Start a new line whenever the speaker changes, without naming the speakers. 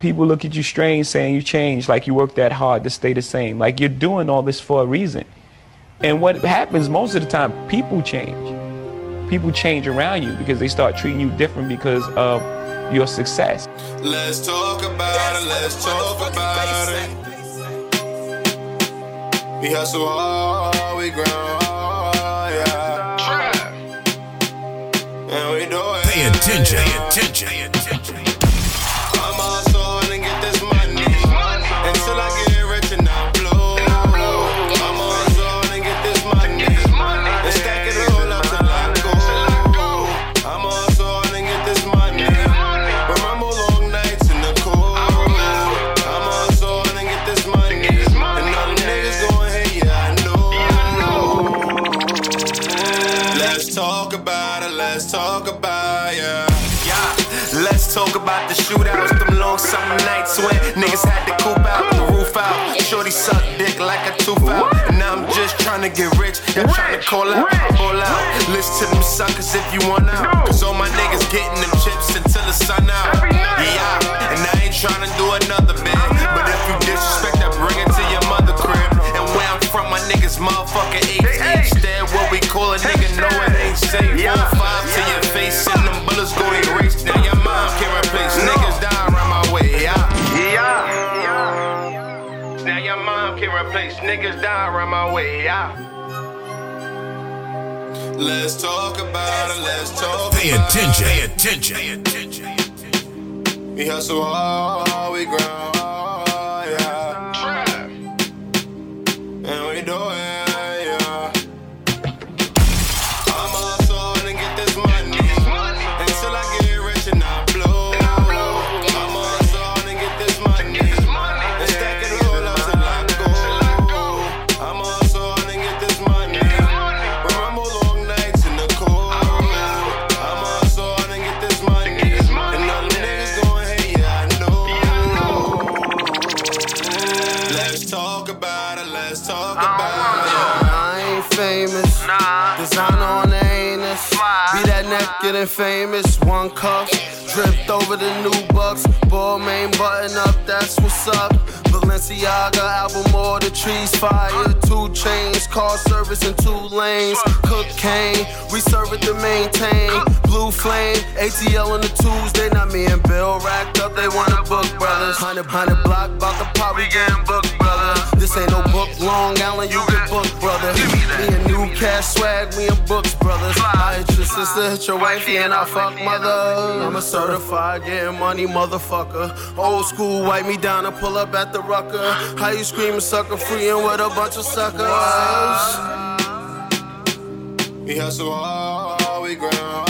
people look at you strange saying you changed, like you worked that hard to stay the same. Like you're doing all this for a reason. And what happens most of the time, people change. People change around you because they start treating you different because of your success.
Let's talk about it, let's talk about it. We hustle hard, we grind hard, yeah. And we do it.
Pay attention. Pay attention. Pay attention.
Talk about yeah.
Yeah, let's talk about the shootouts, them long summer nights when niggas had to coop out, the roof out. Shorty suck dick like a tooth out. And now I'm just trying to get rich, y'all trying to call out, ball out. Listen to them suckers if you want out. Cause all my niggas getting them chips until the sun out. Yeah, and I ain't trying to do another man. Mom niggas die around my way. Yeah.
Let's talk about it. Let's talk
Pay
about
attention.
it.
Pay attention. Pay attention.
We hustle hard, we grind let's talk about it.
I ain't famous. Designer on the anus. Be that naked and famous. One cuff. Dripped over the new bucks. Balmain button up, that's what's up. Balenciaga album, all the trees fire. Two chains, car service in two lanes. Cocaine, we serve it to maintain. Blue flame, ATL on the Tuesday. Not me and Bill racked up, they wanna book brothers. Hundred, hundred block, bout the pop, we getting and cash swag, me in books, brothers. I hit your sister, hit your wifey, and I fuck mother. I'm a certified getting money motherfucker. Old school, wipe me down and pull up at the rucker. How you screaming sucker free and with a bunch of suckers?
We hustle hard, we grind